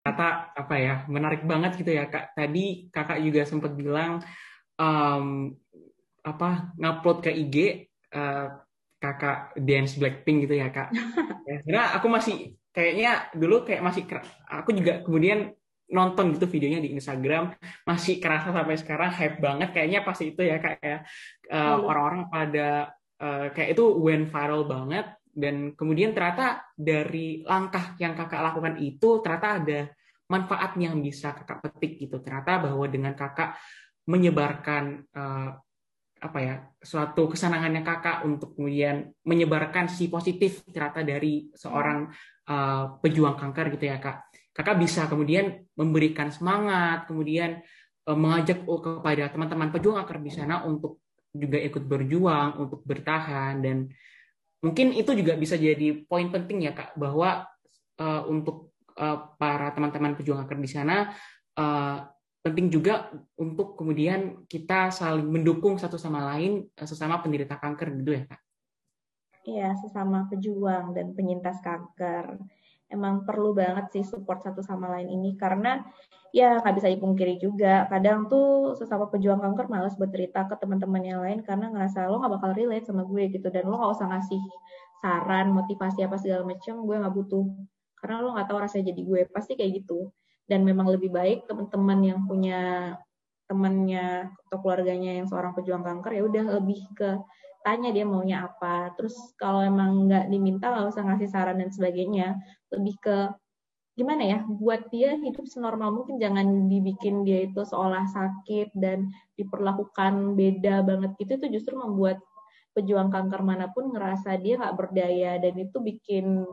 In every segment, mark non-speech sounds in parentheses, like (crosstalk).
kata apa ya menarik banget gitu ya kak. Tadi kakak juga sempat bilang um, apa ngupload ke IG uh, kakak dance Blackpink gitu ya kak. (laughs) Ya, karena aku masih kayaknya dulu kayak masih aku juga kemudian nonton gitu videonya di Instagram masih kerasa sampai sekarang hype banget kayaknya pasti itu ya kak ya. Uh, orang-orang pada uh, kayak itu went viral banget dan kemudian ternyata dari langkah yang kakak lakukan itu ternyata ada manfaat yang bisa kakak petik gitu. Ternyata bahwa dengan kakak menyebarkan uh, apa ya suatu kesenangannya kakak untuk kemudian menyebarkan si positif ternyata dari seorang uh, pejuang kanker gitu ya kak. Kakak bisa kemudian memberikan semangat kemudian uh, mengajak kepada teman-teman pejuang kanker di sana untuk juga ikut berjuang untuk bertahan dan mungkin itu juga bisa jadi poin penting ya kak bahwa uh, untuk uh, para teman-teman pejuang kanker di sana uh, penting juga untuk kemudian kita saling mendukung satu sama lain sesama penderita kanker gitu ya kak? Iya sesama pejuang dan penyintas kanker emang perlu banget sih support satu sama lain ini karena ya nggak bisa dipungkiri juga. Kadang tuh sesama pejuang kanker malas bercerita ke teman-teman yang lain karena ngerasa lo nggak bakal relate sama gue gitu dan lo nggak usah ngasih saran motivasi apa segala macam gue nggak butuh. Karena lo nggak tahu rasanya jadi gue pasti kayak gitu. Dan memang lebih baik teman-teman yang punya temannya atau keluarganya yang seorang pejuang kanker ya udah lebih ke tanya dia maunya apa. Terus kalau emang nggak diminta nggak usah ngasih saran dan sebagainya. Lebih ke gimana ya buat dia hidup senormal mungkin. Jangan dibikin dia itu seolah sakit dan diperlakukan beda banget gitu. Itu justru membuat pejuang kanker mana pun ngerasa dia nggak berdaya. Dan itu bikin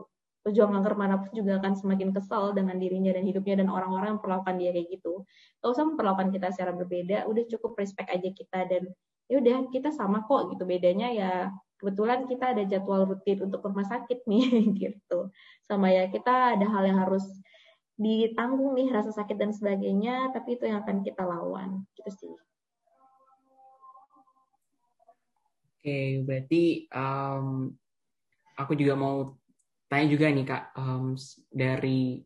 pejuang kanker mana pun juga akan semakin kesal dengan dirinya dan hidupnya dan orang-orang yang memperlakukan dia kayak gitu. Gak usah memperlakukan kita secara berbeda, udah cukup respect aja kita dan ya udah kita sama kok gitu. Bedanya ya kebetulan kita ada jadwal rutin untuk rumah sakit nih (laughs) gitu. Sama ya kita ada hal yang harus ditanggung nih rasa sakit dan sebagainya tapi itu yang akan kita lawan gitu sih. Oke berarti um, aku juga mau tanya juga nih kak. Um, dari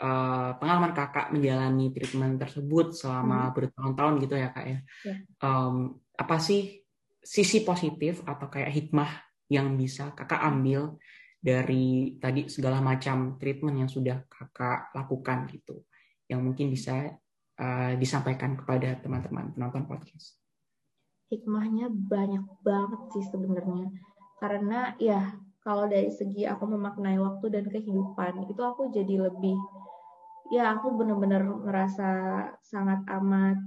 uh, pengalaman kakak menjalani treatment tersebut selama hmm. bertahun-tahun gitu ya kak ya, ya. Um, apa sih sisi positif atau kayak hikmah yang bisa kakak ambil dari tadi segala macam treatment yang sudah kakak lakukan gitu yang mungkin bisa uh, disampaikan kepada teman-teman penonton podcast? Hikmahnya banyak banget sih sebenarnya. Karena ya kalau dari segi aku memaknai waktu dan kehidupan itu aku jadi lebih ya aku benar-benar merasa sangat amat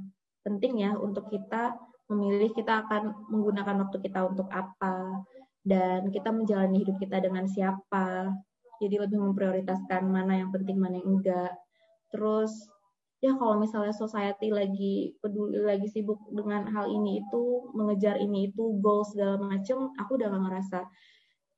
penting ya untuk kita memilih kita akan menggunakan waktu kita untuk apa dan kita menjalani hidup kita dengan siapa. Jadi lebih memprioritaskan mana yang penting, mana yang enggak. Terus ya kalau misalnya society lagi peduli lagi sibuk dengan hal ini itu mengejar ini itu goals segala macem aku udah gak ngerasa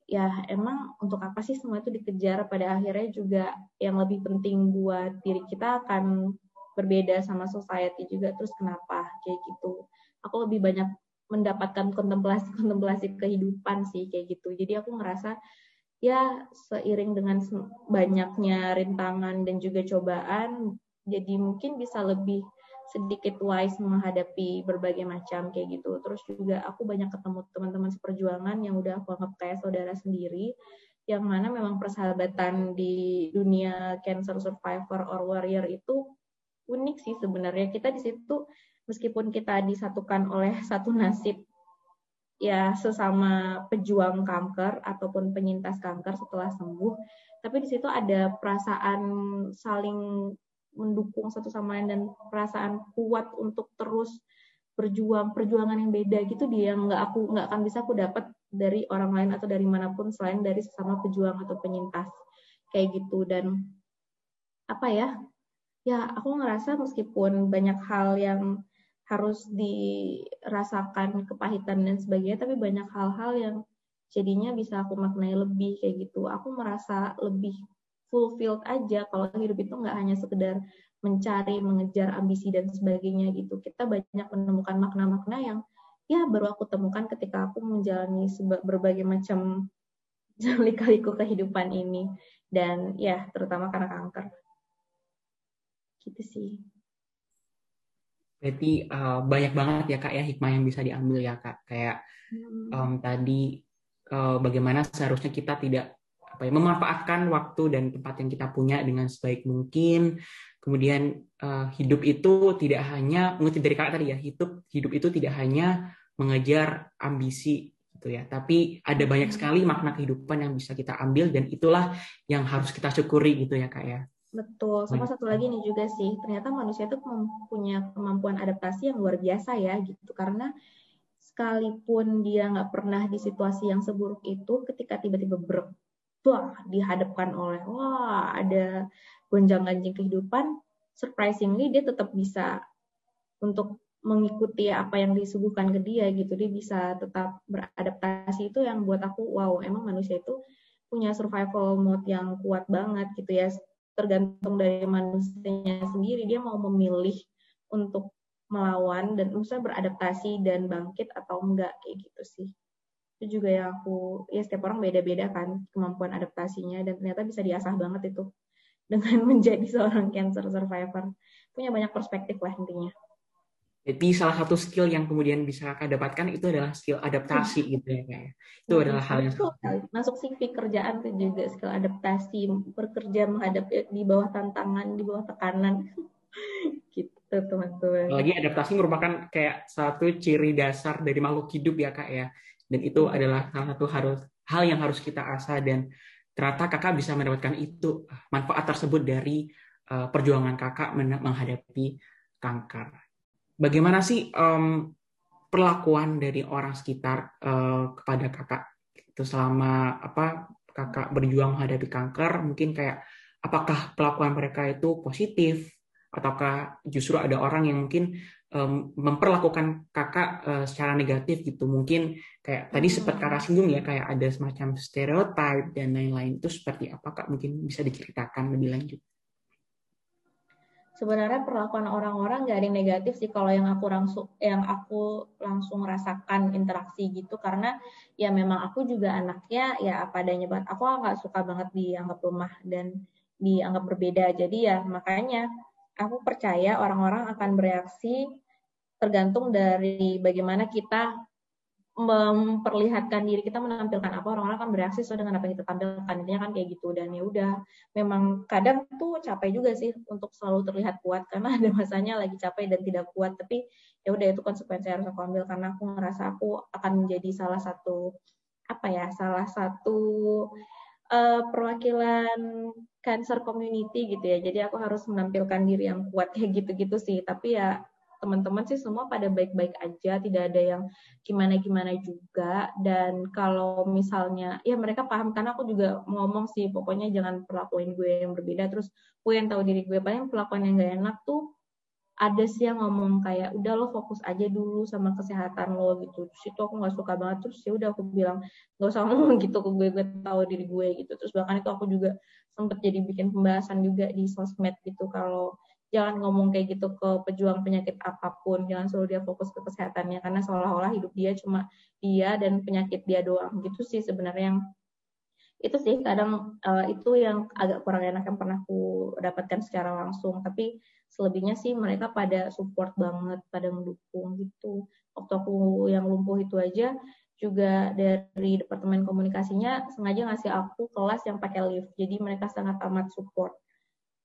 ya emang untuk apa sih semua itu dikejar pada akhirnya juga yang lebih penting buat diri kita akan berbeda sama society juga terus kenapa kayak gitu aku lebih banyak mendapatkan kontemplasi-kontemplasi kehidupan sih kayak gitu. Jadi aku ngerasa ya seiring dengan banyaknya rintangan dan juga cobaan, jadi mungkin bisa lebih sedikit wise menghadapi berbagai macam kayak gitu. Terus juga aku banyak ketemu teman-teman seperjuangan yang udah aku anggap kayak saudara sendiri, yang mana memang persahabatan di dunia cancer survivor or warrior itu unik sih sebenarnya. Kita di situ meskipun kita disatukan oleh satu nasib ya sesama pejuang kanker ataupun penyintas kanker setelah sembuh, tapi di situ ada perasaan saling mendukung satu sama lain dan perasaan kuat untuk terus berjuang perjuangan yang beda gitu dia nggak aku nggak akan bisa aku dapat dari orang lain atau dari mana pun selain dari sesama pejuang atau penyintas. Kayak gitu dan apa ya? Ya aku ngerasa meskipun banyak hal yang harus dirasakan kepahitan dan sebagainya, tapi banyak hal-hal yang jadinya bisa aku maknai lebih kayak gitu. Aku merasa lebih fulfilled aja kalau hidup itu nggak hanya sekedar mencari, mengejar ambisi dan sebagainya gitu. Kita banyak menemukan makna-makna yang ya baru aku temukan ketika aku menjalani berbagai macam (laughs) lika-liku kehidupan ini dan ya terutama karena kanker. gitu sih berarti uh, banyak banget ya kak ya hikmah yang bisa diambil ya kak. Kayak um, tadi uh, bagaimana seharusnya kita tidak apa ya memanfaatkan waktu dan tempat yang kita punya dengan sebaik mungkin. Kemudian uh, hidup itu tidak hanya mengutip dari kak tadi ya hidup hidup itu tidak hanya mengejar ambisi gitu ya. Tapi ada banyak sekali makna kehidupan yang bisa kita ambil dan itulah yang harus kita syukuri gitu ya kak ya Betul. Sama satu lagi nih juga sih, ternyata manusia itu punya kemampuan adaptasi yang luar biasa ya gitu. Karena sekalipun dia nggak pernah di situasi yang seburuk itu, ketika tiba-tiba ber wah dihadapkan oleh wah ada gonjang-ganjing kehidupan, surprisingly dia tetap bisa untuk mengikuti apa yang disuguhkan ke dia gitu. Dia bisa tetap beradaptasi itu yang buat aku wow, emang manusia itu punya survival mode yang kuat banget gitu ya tergantung dari manusianya sendiri. Dia mau memilih untuk melawan dan usah beradaptasi dan bangkit atau enggak kayak gitu sih. Itu juga yang aku ya setiap orang beda-beda kan kemampuan adaptasinya dan ternyata bisa diasah banget itu (laughs) dengan menjadi seorang cancer survivor. Punya banyak perspektif lah intinya jadi salah satu skill yang kemudian bisa kakak dapatkan itu adalah skill adaptasi hmm. gitu ya kayak. Itu hmm. adalah hal yang masuk CV kerjaan itu juga skill adaptasi, bekerja menghadapi di bawah tantangan, di bawah tekanan. (laughs) gitu teman-teman. Lagi adaptasi merupakan kayak satu ciri dasar dari makhluk hidup ya kak ya. Dan itu hmm. adalah salah satu harus hal yang harus kita asah dan ternyata kakak bisa mendapatkan itu manfaat tersebut dari uh, perjuangan kakak menghadapi kanker bagaimana sih um, perlakuan dari orang sekitar uh, kepada kakak? Itu selama apa kakak berjuang menghadapi kanker mungkin kayak apakah perlakuan mereka itu positif? Ataukah justru ada orang yang mungkin um, memperlakukan kakak uh, secara negatif gitu? Mungkin kayak tadi sempat kakak singgung ya kayak ada semacam stereotip dan lain-lain. Itu seperti apa kak? Mungkin bisa diceritakan lebih lanjut sebenarnya perlakuan orang-orang gak ada negatif sih kalau yang aku langsung yang aku langsung rasakan interaksi gitu. Karena ya memang aku juga anaknya ya apa adanya banget. Aku nggak suka banget dianggap lemah dan dianggap berbeda. Jadi ya makanya aku percaya orang-orang akan bereaksi tergantung dari bagaimana kita memperlihatkan diri kita menampilkan apa orang-orang akan bereaksi sesuai dengan apa yang kita tampilkan. Intinya kan kayak gitu. Dan ya udah memang kadang tuh capek juga sih untuk selalu terlihat kuat (laughs) karena ada masanya lagi capek dan tidak kuat. Tapi ya udah itu konsekuensi harus aku ambil karena aku ngerasa aku akan menjadi salah satu apa ya salah satu uh, perwakilan cancer community gitu ya. Jadi aku harus menampilkan diri yang kuat (laughs) kayak gitu-gitu sih. Tapi ya teman-teman sih semua pada baik-baik aja, tidak ada yang gimana-gimana juga. Dan kalau misalnya, ya mereka paham karena aku juga ngomong sih, pokoknya jangan perlakuin gue yang berbeda. Terus gue yang tahu diri gue, paling perlakuan yang gak enak tuh ada sih yang ngomong kayak udah lo fokus aja dulu sama kesehatan lo gitu terus itu aku nggak suka banget terus ya udah aku bilang nggak usah ngomong (laughs) gitu ke gue gue tahu diri gue gitu terus bahkan itu aku juga sempet jadi bikin pembahasan juga di sosmed gitu kalau jangan ngomong kayak gitu ke pejuang penyakit apa pun. Jangan selalu dia fokus ke kesehatannya karena seolah-olah hidup dia cuma dia dan penyakit dia doang. Gitu sih sebenarnya yang itu sih kadang uh, itu yang agak kurang enak yang pernah aku dapatkan secara langsung. Tapi selebihnya sih mereka pada support banget pada mendukung gitu. Waktu aku yang lumpuh itu aja juga dari departemen komunikasinya sengaja ngasih aku kelas yang pakai lift. Jadi mereka sangat amat support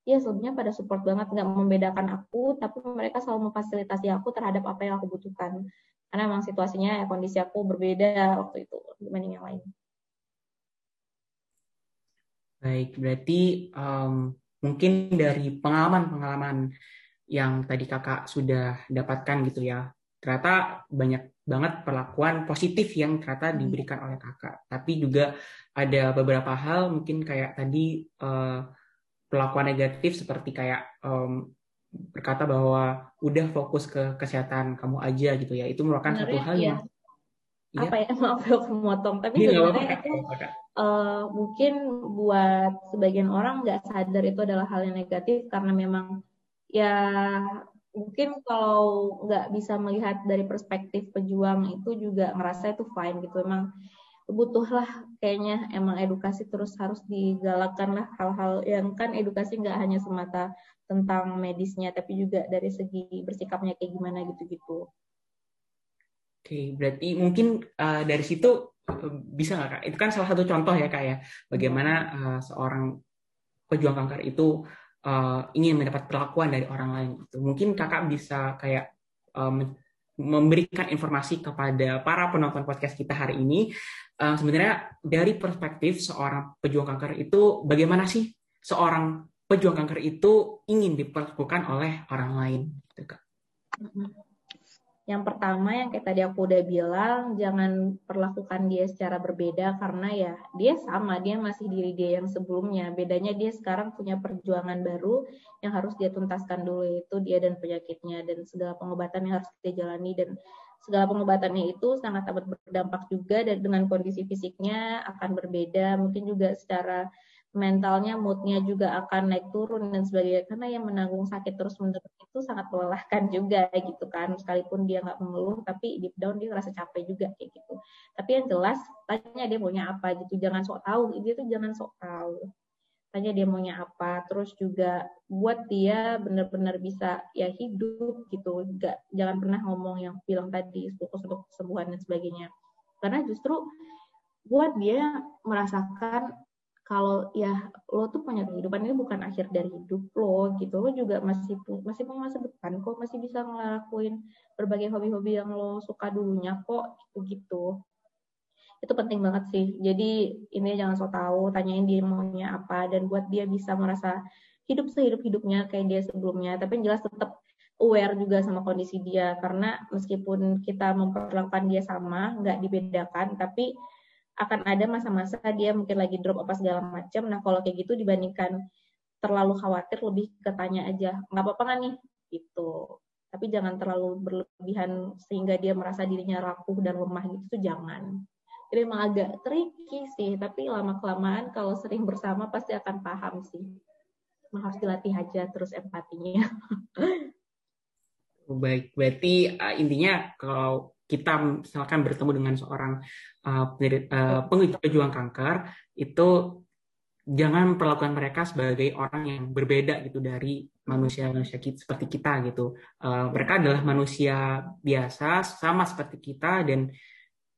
ya sebenarnya pada support banget nggak membedakan aku tapi mereka selalu memfasilitasi aku terhadap apa yang aku butuhkan. Karena memang situasinya ya kondisi aku berbeda waktu itu dibanding yang lain. Baik berarti um, mungkin dari pengalaman-pengalaman yang tadi kakak sudah dapatkan gitu ya ternyata banyak banget perlakuan positif yang ternyata hmm. diberikan oleh kakak. Tapi juga ada beberapa hal mungkin kayak tadi uh, perlakuan negatif seperti kayak um, berkata bahwa udah fokus ke kesehatan kamu aja gitu ya. Itu merupakan satu hal iya. yang ya. apa ya? (laughs) Maaf aku memotong tapi ya, sebenarnya itu uh, mungkin buat sebagian orang nggak sadar itu adalah hal yang negatif karena memang ya mungkin kalau nggak bisa melihat dari perspektif pejuang itu juga ngerasa itu fine gitu. Memang butuhlah kayaknya emang edukasi terus harus digalakkan lah hal-hal yang kan edukasi nggak hanya semata tentang medisnya tapi juga dari segi bersikapnya kayak gimana gitu-gitu. Oke, berarti mungkin uh, dari situ uh, bisa nggak kak? Itu kan salah satu contoh ya kak ya, bagaimana uh, seorang pejuang kanker itu uh, ingin mendapat perlakuan dari orang lain. Itu mungkin kakak bisa kayak um, memberikan informasi kepada para penonton podcast kita hari ini. Uh, sebenarnya dari perspektif seorang pejuang kanker itu bagaimana sih seorang pejuang kanker itu ingin diperlakukan oleh orang lain, gitu kak? Yang pertama yang kayak tadi aku udah bilang, jangan perlakukan dia secara berbeda karena ya dia sama, dia masih diri dia yang sebelumnya. Bedanya dia sekarang punya perjuangan baru yang harus dia tuntaskan dulu itu dia dan penyakitnya dan segala pengobatan yang harus dia jalani dan segala pengobatannya itu sangat amat berdampak juga dan dengan kondisi fisiknya akan berbeda, mungkin juga secara mentalnya, moodnya juga akan naik turun dan sebagainya. Karena yang menanggung sakit terus menerus itu sangat melelahkan juga gitu kan. Sekalipun dia nggak mengeluh, tapi deep down dia ngerasa capek juga kayak gitu. Tapi yang jelas tanya dia maunya apa gitu. Jangan sok tahu, dia tuh jangan sok tahu. Tanya dia maunya apa, terus juga buat dia benar-benar bisa ya hidup gitu. Gak, jangan pernah ngomong yang bilang tadi fokus untuk kesembuhan dan sebagainya. Karena justru buat dia merasakan kalau ya lo tuh punya kehidupan ini bukan akhir dari hidup lo gitu. Lo juga masih masih punya masa depan kok masih bisa ngelakuin berbagai hobi-hobi yang lo suka dulunya kok gitu gitu. Itu penting banget sih. Jadi ini jangan so tau tanyain dia maunya apa dan buat dia bisa merasa hidup sehidup hidupnya kayak dia sebelumnya. Tapi yang jelas tetap aware juga sama kondisi dia. Karena meskipun kita memperlakukan dia sama nggak dibedakan tapi akan ada masa-masa dia mungkin lagi drop apa segala macam. Nah kalau kayak gitu dibandingkan terlalu khawatir lebih ketanya aja nggak apa-apa kan nih gitu. Tapi jangan terlalu berlebihan sehingga dia merasa dirinya rapuh dan lemah gitu tuh jangan. Jadi emang agak tricky sih, tapi lama kelamaan kalau sering bersama pasti akan paham sih. Emang harus dilatih aja terus empatinya. (laughs) Baik, berarti uh, intinya kalau kita misalkan bertemu dengan seorang uh, uh, pejuang kanker itu jangan perlakukan mereka sebagai orang yang berbeda gitu dari manusia-manusia seperti kita gitu. Uh, mereka adalah manusia biasa sama seperti kita dan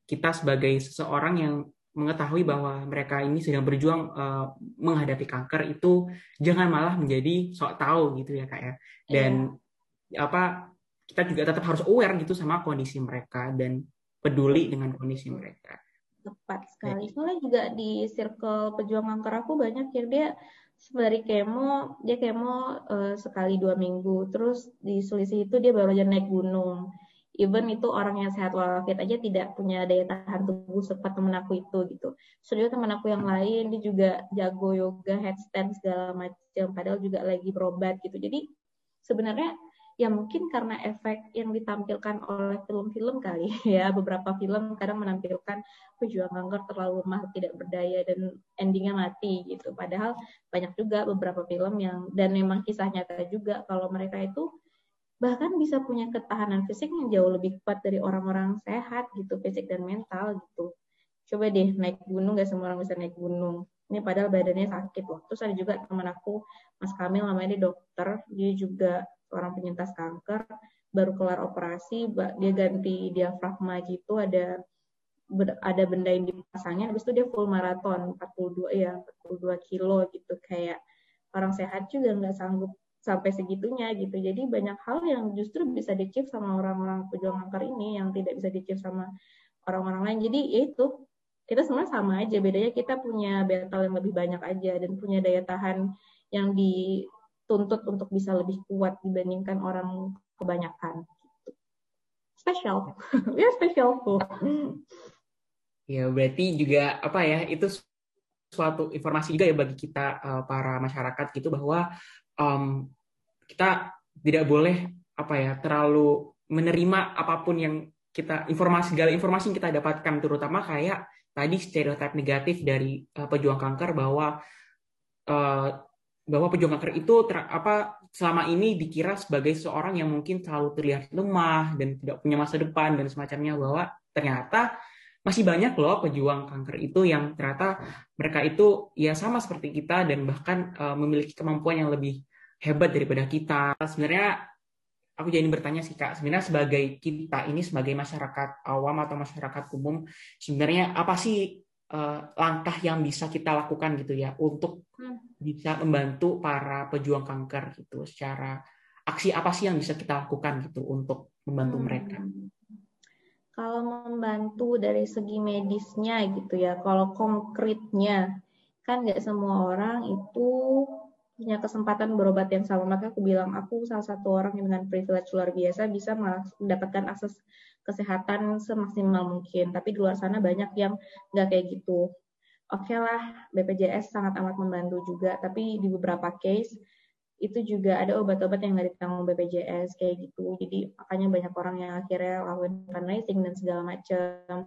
kita sebagai seseorang yang mengetahui bahwa mereka ini sedang berjuang uh, menghadapi kanker itu jangan malah menjadi sok tahu gitu ya kak ya dan yeah. apa kita juga tetap harus aware gitu sama kondisi mereka dan peduli dengan kondisi mereka. Tepat sekali. Soalnya juga di circle pejuang kanker aku banyak yang dia sembari kemo, dia kemo uh, sekali dua minggu. Terus di selisih itu dia baru aja naik gunung. Even itu orang yang sehat walafiat aja tidak punya daya tahan tubuh seperti temen aku itu gitu. Sudah temen aku yang lain dia juga jago yoga, headstand segala macam. Padahal juga lagi berobat gitu. Jadi sebenarnya ya mungkin karena efek yang ditampilkan oleh film-film kali (laughs) ya. Beberapa film kadang menampilkan pejuang kanker terlalu lemah tidak berdaya dan endingnya mati gitu. Padahal banyak juga beberapa film yang dan memang kisah nyata juga kalau mereka itu bahkan bisa punya ketahanan fisik yang jauh lebih kuat dari orang-orang sehat gitu. Fisik dan mental gitu. Coba deh naik gunung gak semua orang bisa naik gunung. Ini padahal badannya sakit loh terus ada juga teman aku Mas Kamil namanya dia dokter. Dia juga orang penyintas kanker baru kelar operasi dia ganti diafragma gitu ada ada benda yang dipasangnya habis itu dia full maraton 42 ya 42 kilo gitu kayak orang sehat juga nggak sanggup sampai segitunya gitu. Jadi banyak hal yang justru bisa dicip sama orang-orang pejuang kanker ini yang tidak bisa dicip sama orang-orang lain. Jadi ya itu kita sebenarnya sama aja bedanya kita punya battle yang lebih banyak aja dan punya daya tahan yang di tuntut untuk bisa lebih kuat dibandingkan orang kebanyakan. Spesial, (laughs) ya spesial tuh. Ya berarti juga apa ya itu suatu informasi juga ya bagi kita uh, para masyarakat gitu bahwa um, kita tidak boleh apa ya terlalu menerima apa pun yang kita informasi segala informasi yang kita dapatkan terutama kayak tadi stereotip negatif dari uh, pejuang kanker bahwa uh, bahwa pejuang kanker itu ter, apa selama ini dikira sebagai seorang yang mungkin selalu terlihat lemah dan tidak punya masa depan dan semacamnya bahwa ternyata masih banyak loh pejuang kanker itu yang ternyata mereka itu ya sama seperti kita dan bahkan uh, memiliki kemampuan yang lebih hebat daripada kita. Sebenarnya aku jadi bertanya sih kak, sebenarnya sebagai kita ini sebagai masyarakat awam atau masyarakat umum, sebenarnya apa sih uh, langkah yang bisa kita lakukan gitu ya untuk hmm. bisa membantu para pejuang kanker gitu secara aksi apa sih yang bisa kita lakukan gitu untuk membantu hmm. mereka? kalau membantu dari segi medisnya gitu ya, kalau konkretnya kan nggak semua orang itu punya kesempatan berobat yang sama. Maka aku bilang aku salah satu orang yang dengan privilege luar biasa bisa mendapatkan akses kesehatan semaksimal mungkin. Tapi di luar sana banyak yang nggak kayak gitu. Oke okay lah, BPJS sangat amat membantu juga. Tapi di beberapa case itu juga ada obat-obat yang nggak ditanggung BPJS kayak gitu. Jadi makanya banyak orang yang akhirnya lakukan fundraising dan segala macam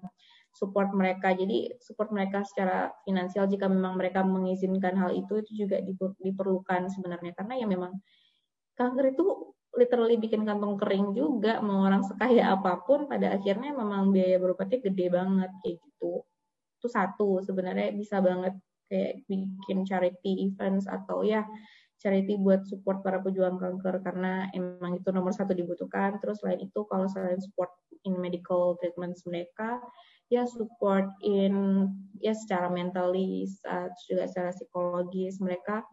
support mereka. Jadi support mereka secara finansial jika memang mereka mengizinkan hal itu itu juga diperlukan sebenarnya karena ya memang kanker itu literally bikin kantong kering juga mau orang sekaya apa pun pada akhirnya memang biaya berobatnya gede banget kayak gitu. Itu satu sebenarnya bisa banget kayak bikin charity events atau ya charity buat support para pejuang kanker karena emang itu nomor satu dibutuhkan. Terus selain itu kalau selain support in medical treatments mereka, ya support in ya secara mentally, juga secara psikologis mereka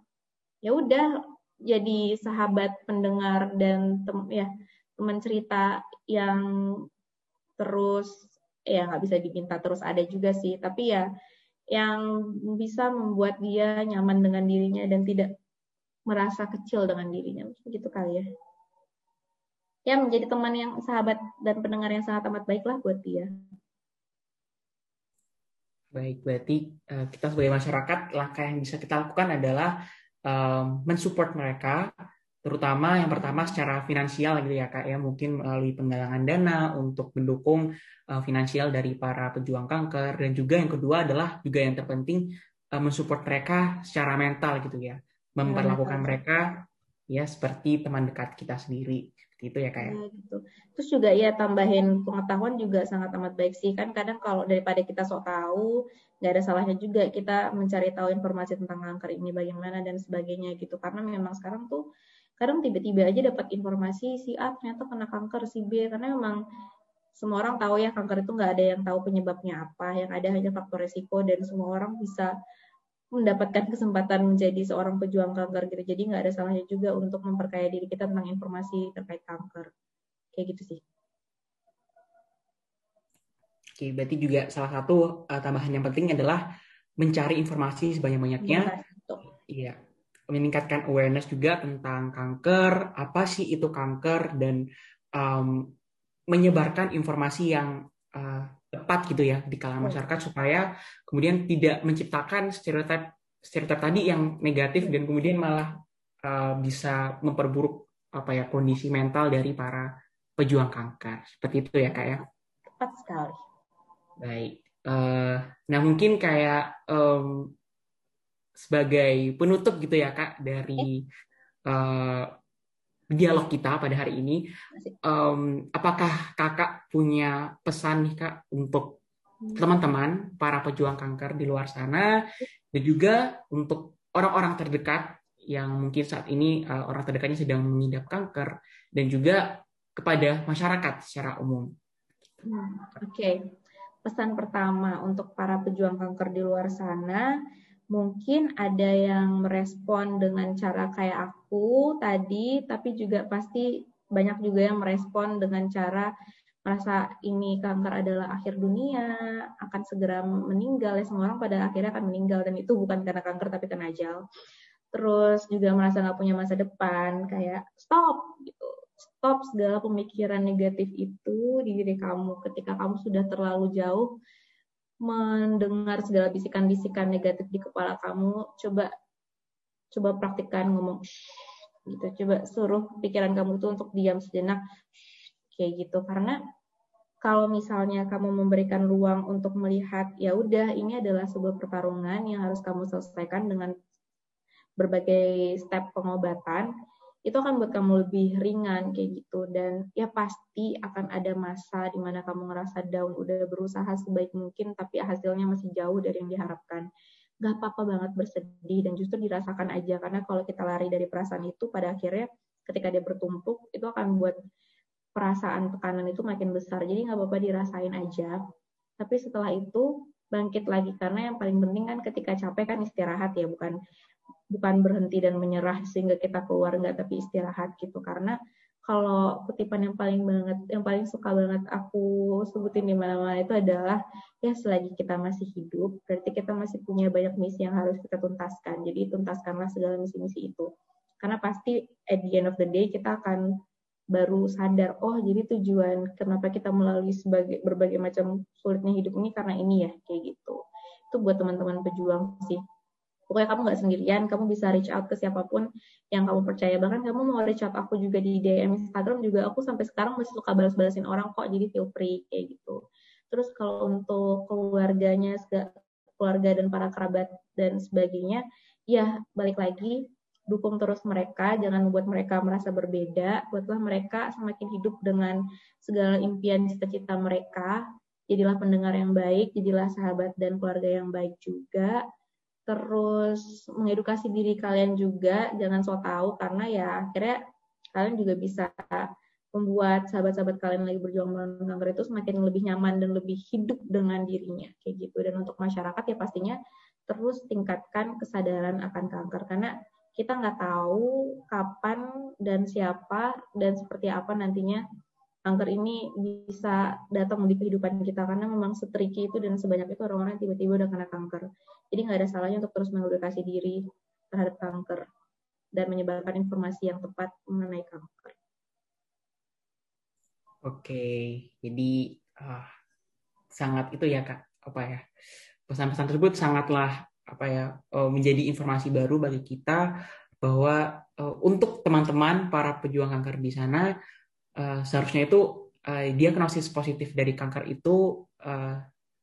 ya udah jadi sahabat pendengar dan tem, ya teman cerita yang terus ya nggak bisa diminta terus ada juga sih. Tapi ya yang bisa membuat dia nyaman dengan dirinya dan tidak merasa kecil dengan dirinya. Begitu kali ya. Ya menjadi teman yang sahabat dan pendengar yang sangat amat baik lah buat dia. Baik berarti uh, kita sebagai masyarakat langkah yang bisa kita lakukan adalah um, mensupport mereka terutama yang pertama secara finansial gitu ya kak ya. Mungkin melalui penggalangan dana untuk mendukung uh, finansial dari para pejuang kanker. Dan juga yang kedua adalah juga yang terpenting uh, mensupport mereka secara mental gitu ya. Memperlakukan ya, mereka ya seperti teman dekat kita sendiri. Gitu ya kayak ya? ya, gitu. terus juga ya tambahin pengetahuan juga sangat amat baik sih. Kan kadang kalau daripada kita sok tahu nggak ada salahnya juga kita mencari tahu informasi tentang kanker ini bagaimana dan sebagainya gitu karena memang sekarang tuh kadang tiba-tiba aja dapat informasi si A ternyata kena kanker si B karena memang semua orang tahu ya kanker itu nggak ada yang tahu penyebabnya apa yang ada hanya faktor resiko dan semua orang bisa mendapatkan kesempatan menjadi seorang pejuang kanker gitu. Jadi nggak ada salahnya juga untuk memperkaya diri kita tentang informasi terkait kanker. Kayak gitu sih. Oke, berarti juga salah satu uh, tambahan yang penting adalah mencari informasi sebanyak-banyaknya. Iya. Meningkatkan awareness juga tentang kanker, apa sih itu kanker dan um, menyebarkan informasi yang uh, tepat gitu ya di kalangan masyarakat supaya kemudian tidak menciptakan stereotip stereotip tadi yang negatif dan kemudian malah uh, bisa memperburuk apa ya kondisi mental dari para pejuang kanker. Seperti itu ya kak ya? Tepat sekali baik uh, nah mungkin kayak um, sebagai penutup gitu ya kak dari uh, dialog kita pada hari ini. Um, apakah kakak punya pesan nih kak untuk hmm. teman-teman para pejuang kanker di luar sana dan juga untuk orang-orang terdekat yang mungkin saat ini uh, orang terdekatnya sedang mengidap kanker dan juga kepada masyarakat secara umum. Hmm, Oke, okay. Pesan pertama untuk para pejuang kanker di luar sana mungkin ada yang merespon dengan cara kayak aku tadi, tapi juga pasti banyak juga yang merespon dengan cara merasa ini kanker adalah akhir dunia, akan segera meninggal ya semua orang pada akhirnya akan meninggal dan itu bukan karena kanker tapi karena ajal. Terus juga merasa nggak punya masa depan, kayak stop stop segala pemikiran negatif itu di diri kamu ketika kamu sudah terlalu jauh mendengar segala bisikan-bisikan negatif di kepala kamu, coba coba praktikkan ngomong gitu. Coba suruh pikiran kamu tuh untuk diam sejenak kayak gitu karena kalau misalnya kamu memberikan ruang untuk melihat ya udah ini adalah sebuah pertarungan yang harus kamu selesaikan dengan berbagai step pengobatan itu akan buat kamu lebih ringan kayak gitu. Dan ya pasti akan ada masa di mana kamu ngerasa down udah berusaha sebaik mungkin tapi hasilnya masih jauh dari yang diharapkan. Gak apa-apa banget bersedih dan justru dirasakan aja karena kalau kita lari dari perasaan itu pada akhirnya ketika dia bertumpuk itu akan buat perasaan tekanan itu makin besar. Jadi nggak apa-apa dirasain aja. Tapi setelah itu bangkit lagi. Karena yang paling penting kan ketika capek kan istirahat ya bukan bukan berhenti dan menyerah sehingga kita keluar nggak tapi istirahat gitu. Karena kalau kutipan yang paling banget yang paling suka banget aku sebutin di mana-mana itu adalah ya selagi kita masih hidup berarti kita masih punya banyak misi yang harus kita tuntaskan. Jadi tuntaskanlah segala misi-misi itu. Karena pasti at the end of the day kita akan baru sadar oh jadi tujuan kenapa kita melalui sebagai berbagai macam sulitnya hidup ini karena ini ya kayak gitu. Itu buat teman-teman pejuang sih pokoknya kamu nggak sendirian kamu bisa reach out ke siapa pun yang kamu percaya. Bahkan kamu mau reach out aku juga di DM Instagram juga aku sampai sekarang masih suka balas-balasin orang kok jadi feel free kayak gitu. Terus kalau untuk keluarganya keluarga dan para kerabat dan sebagainya ya balik lagi dukung terus mereka jangan membuat mereka merasa berbeda buatlah mereka semakin hidup dengan segala impian cita-cita mereka. Jadilah pendengar yang baik jadilah sahabat dan keluarga yang baik juga terus mengedukasi diri kalian juga jangan so tau karena ya akhirnya kalian juga bisa membuat sahabat-sahabat kalian lagi berjuang melawan kanker itu semakin lebih nyaman dan lebih hidup dengan dirinya kayak gitu. Dan untuk masyarakat ya pastinya terus tingkatkan kesadaran akan kanker karena kita nggak tahu kapan dan siapa dan seperti apa nantinya kanker ini bisa datang di kehidupan kita karena memang setriki itu dan sebanyak itu orang-orang tiba-tiba udah kena kanker. Jadi nggak ada salahnya untuk terus mengedukasi diri terhadap kanker dan menyebarkan informasi yang tepat mengenai kanker. Oke, jadi uh, sangat itu ya kak, apa ya pesan-pesan tersebut sangatlah apa ya uh, menjadi informasi baru bagi kita bahwa uh, untuk teman-teman para pejuang kanker di sana uh, seharusnya itu uh, diagnosis positif dari kanker itu uh,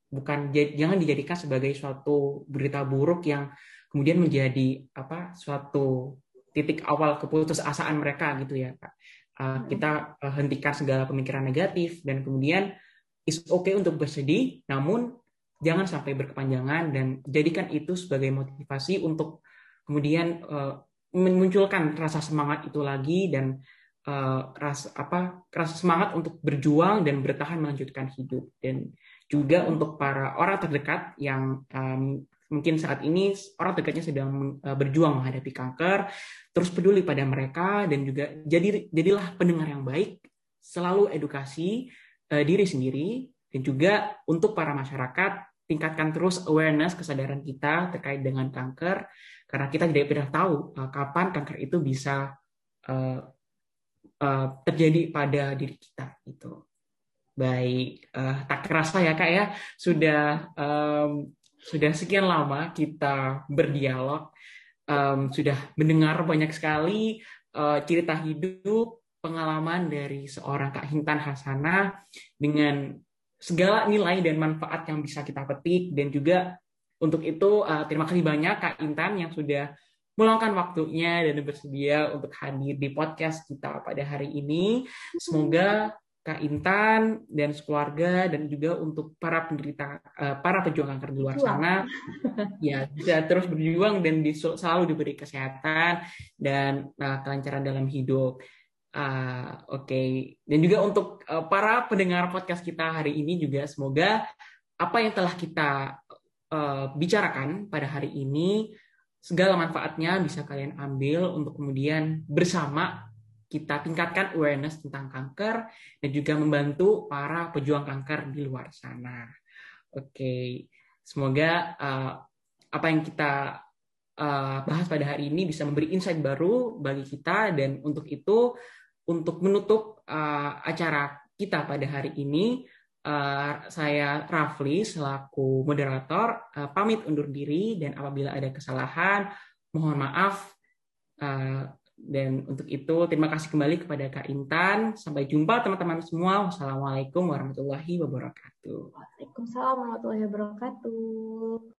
bukan jangan dijadikan sebagai suatu berita buruk yang kemudian menjadi apa suatu titik awal keputusasaan mereka gitu ya kak. Uh, kita uh, hentikan segala pemikiran negatif dan kemudian is okay untuk bersedih namun jangan sampai berkepanjangan dan jadikan itu sebagai motivasi untuk kemudian uh, memunculkan rasa semangat itu lagi dan uh, rasa apa rasa semangat untuk berjuang dan bertahan melanjutkan hidup. Dan juga untuk para orang terdekat yang um, mungkin saat ini orang terdekatnya sedang uh, berjuang menghadapi kanker terus peduli pada mereka dan juga jadi jadilah pendengar yang baik selalu edukasi uh, diri sendiri dan juga untuk para masyarakat tingkatkan terus awareness kesadaran kita terkait dengan kanker karena kita tidak pernah tahu uh, kapan kanker itu bisa uh, terjadi pada diri kita itu. Baik, uh, tak kerasa ya kak ya sudah um, sudah sekian lama kita berdialog, um, sudah mendengar banyak sekali uh, cerita hidup, pengalaman dari seorang kak Hintan Hasanah dengan segala nilai dan manfaat yang bisa kita petik dan juga untuk itu uh, terima kasih banyak kak Intan yang sudah meluangkan waktunya dan bersedia untuk hadir di podcast kita pada hari ini. Semoga Kak Intan dan keluarga dan juga untuk para penderita uh, para pejuang kanker di luar sana (laughs) ya bisa terus berjuang dan selalu diberi kesehatan dan uh, kelancaran dalam hidup. Uh, Oke, okay. dan juga untuk uh, para pendengar podcast kita hari ini juga semoga apa yang telah kita uh, bicarakan pada hari ini segala manfaatnya bisa kalian ambil untuk kemudian bersama kita tingkatkan awareness tentang kanker dan juga membantu para pejuang kanker di luar sana. Oke, semoga uh, apa yang kita uh, bahas pada hari ini bisa memberi insight baru bagi kita dan untuk itu untuk menutup uh, acara kita pada hari ini uh, saya Rafli selaku moderator. Uh, pamit undur diri dan apabila ada kesalahan mohon maaf. Uh, dan untuk itu terima kasih kembali kepada Kak Intan. Sampai jumpa teman-teman semua. Wassalamualaikum warahmatullahi wabarakatuh. Waalaikumsalam warahmatullahi wabarakatuh